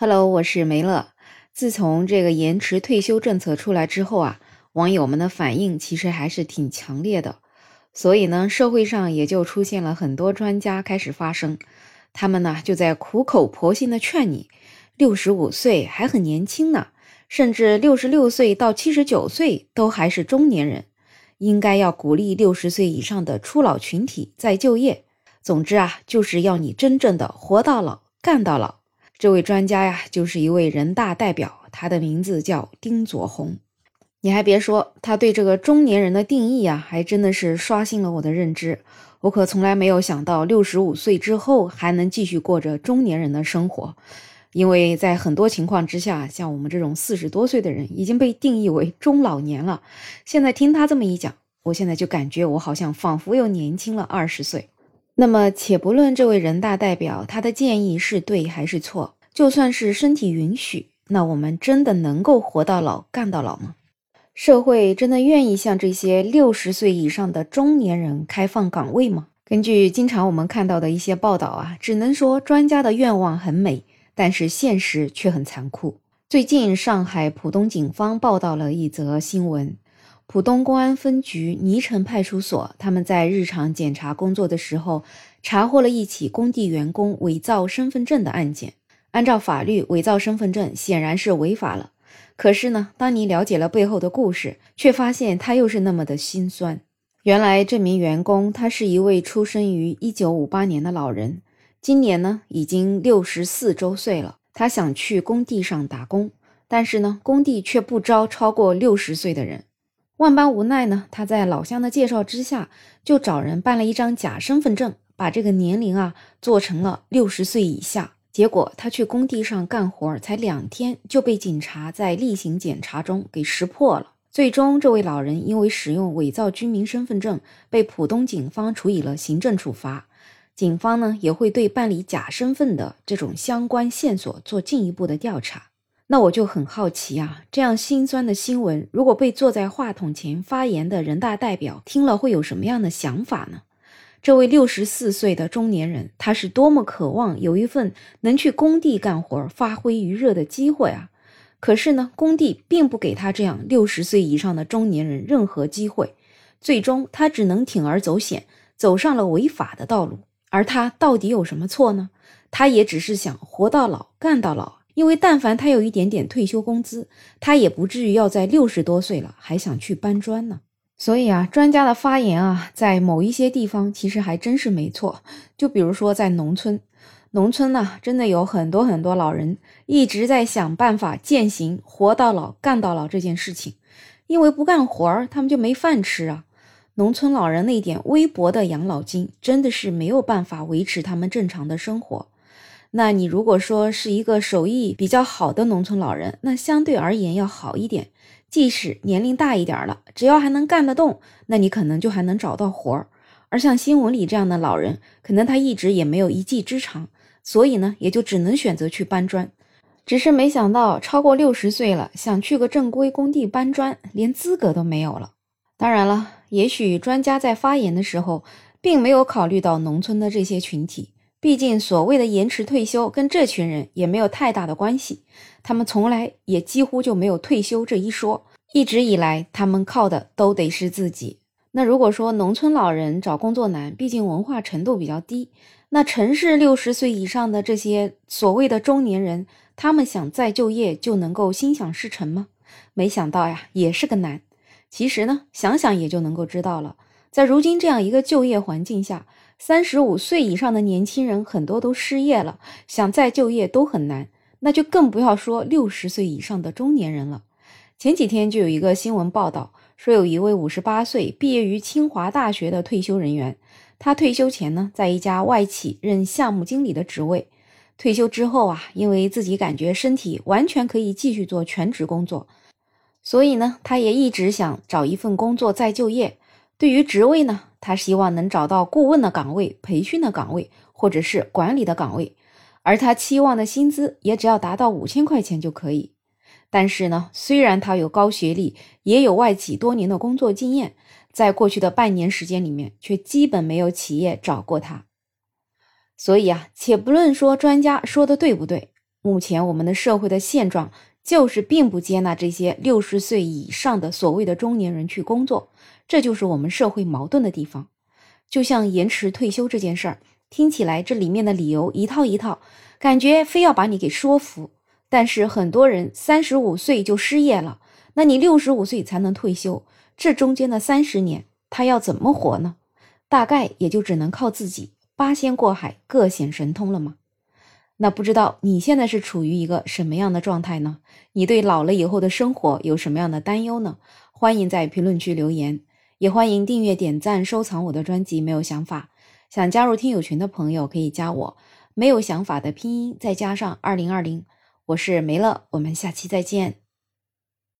Hello，我是梅乐。自从这个延迟退休政策出来之后啊，网友们的反应其实还是挺强烈的，所以呢，社会上也就出现了很多专家开始发声，他们呢就在苦口婆心的劝你，六十五岁还很年轻呢，甚至六十六岁到七十九岁都还是中年人，应该要鼓励六十岁以上的初老群体再就业。总之啊，就是要你真正的活到老，干到老。这位专家呀，就是一位人大代表，他的名字叫丁佐宏。你还别说，他对这个中年人的定义啊，还真的是刷新了我的认知。我可从来没有想到，六十五岁之后还能继续过着中年人的生活。因为在很多情况之下，像我们这种四十多岁的人已经被定义为中老年了。现在听他这么一讲，我现在就感觉我好像仿佛又年轻了二十岁。那么，且不论这位人大代表他的建议是对还是错，就算是身体允许，那我们真的能够活到老干到老吗？社会真的愿意向这些六十岁以上的中年人开放岗位吗？根据经常我们看到的一些报道啊，只能说专家的愿望很美，但是现实却很残酷。最近，上海浦东警方报道了一则新闻。浦东公安分局泥城派出所，他们在日常检查工作的时候，查获了一起工地员工伪造身份证的案件。按照法律，伪造身份证显然是违法了。可是呢，当你了解了背后的故事，却发现他又是那么的心酸。原来这名员工，他是一位出生于一九五八年的老人，今年呢已经六十四周岁了。他想去工地上打工，但是呢，工地却不招超过六十岁的人。万般无奈呢，他在老乡的介绍之下，就找人办了一张假身份证，把这个年龄啊做成了六十岁以下。结果他去工地上干活，才两天就被警察在例行检查中给识破了。最终，这位老人因为使用伪造居民身份证，被浦东警方处以了行政处罚。警方呢也会对办理假身份的这种相关线索做进一步的调查。那我就很好奇啊，这样心酸的新闻，如果被坐在话筒前发言的人大代表听了，会有什么样的想法呢？这位六十四岁的中年人，他是多么渴望有一份能去工地干活、发挥余热的机会啊！可是呢，工地并不给他这样六十岁以上的中年人任何机会，最终他只能铤而走险，走上了违法的道路。而他到底有什么错呢？他也只是想活到老，干到老。因为但凡他有一点点退休工资，他也不至于要在六十多岁了还想去搬砖呢。所以啊，专家的发言啊，在某一些地方其实还真是没错。就比如说在农村，农村呢，真的有很多很多老人一直在想办法践行“活到老，干到老”这件事情。因为不干活儿，他们就没饭吃啊。农村老人那点微薄的养老金，真的是没有办法维持他们正常的生活。那你如果说是一个手艺比较好的农村老人，那相对而言要好一点。即使年龄大一点了，只要还能干得动，那你可能就还能找到活儿。而像新闻里这样的老人，可能他一直也没有一技之长，所以呢，也就只能选择去搬砖。只是没想到，超过六十岁了，想去个正规工地搬砖，连资格都没有了。当然了，也许专家在发言的时候，并没有考虑到农村的这些群体。毕竟，所谓的延迟退休跟这群人也没有太大的关系，他们从来也几乎就没有退休这一说。一直以来，他们靠的都得是自己。那如果说农村老人找工作难，毕竟文化程度比较低，那城市六十岁以上的这些所谓的中年人，他们想再就业就能够心想事成吗？没想到呀，也是个难。其实呢，想想也就能够知道了，在如今这样一个就业环境下。三十五岁以上的年轻人很多都失业了，想再就业都很难，那就更不要说六十岁以上的中年人了。前几天就有一个新闻报道说，有一位五十八岁、毕业于清华大学的退休人员，他退休前呢，在一家外企任项目经理的职位，退休之后啊，因为自己感觉身体完全可以继续做全职工作，所以呢，他也一直想找一份工作再就业。对于职位呢？他希望能找到顾问的岗位、培训的岗位，或者是管理的岗位，而他期望的薪资也只要达到五千块钱就可以。但是呢，虽然他有高学历，也有外企多年的工作经验，在过去的半年时间里面，却基本没有企业找过他。所以啊，且不论说专家说的对不对，目前我们的社会的现状就是并不接纳这些六十岁以上的所谓的中年人去工作，这就是我们社会矛盾的地方。就像延迟退休这件事儿，听起来这里面的理由一套一套，感觉非要把你给说服。但是很多人三十五岁就失业了，那你六十五岁才能退休，这中间的三十年他要怎么活呢？大概也就只能靠自己八仙过海，各显神通了吗？那不知道你现在是处于一个什么样的状态呢？你对老了以后的生活有什么样的担忧呢？欢迎在评论区留言，也欢迎订阅、点赞、收藏我的专辑。没有想法，想加入听友群的朋友可以加我。没有想法的拼音再加上二零二零，我是梅乐，我们下期再见。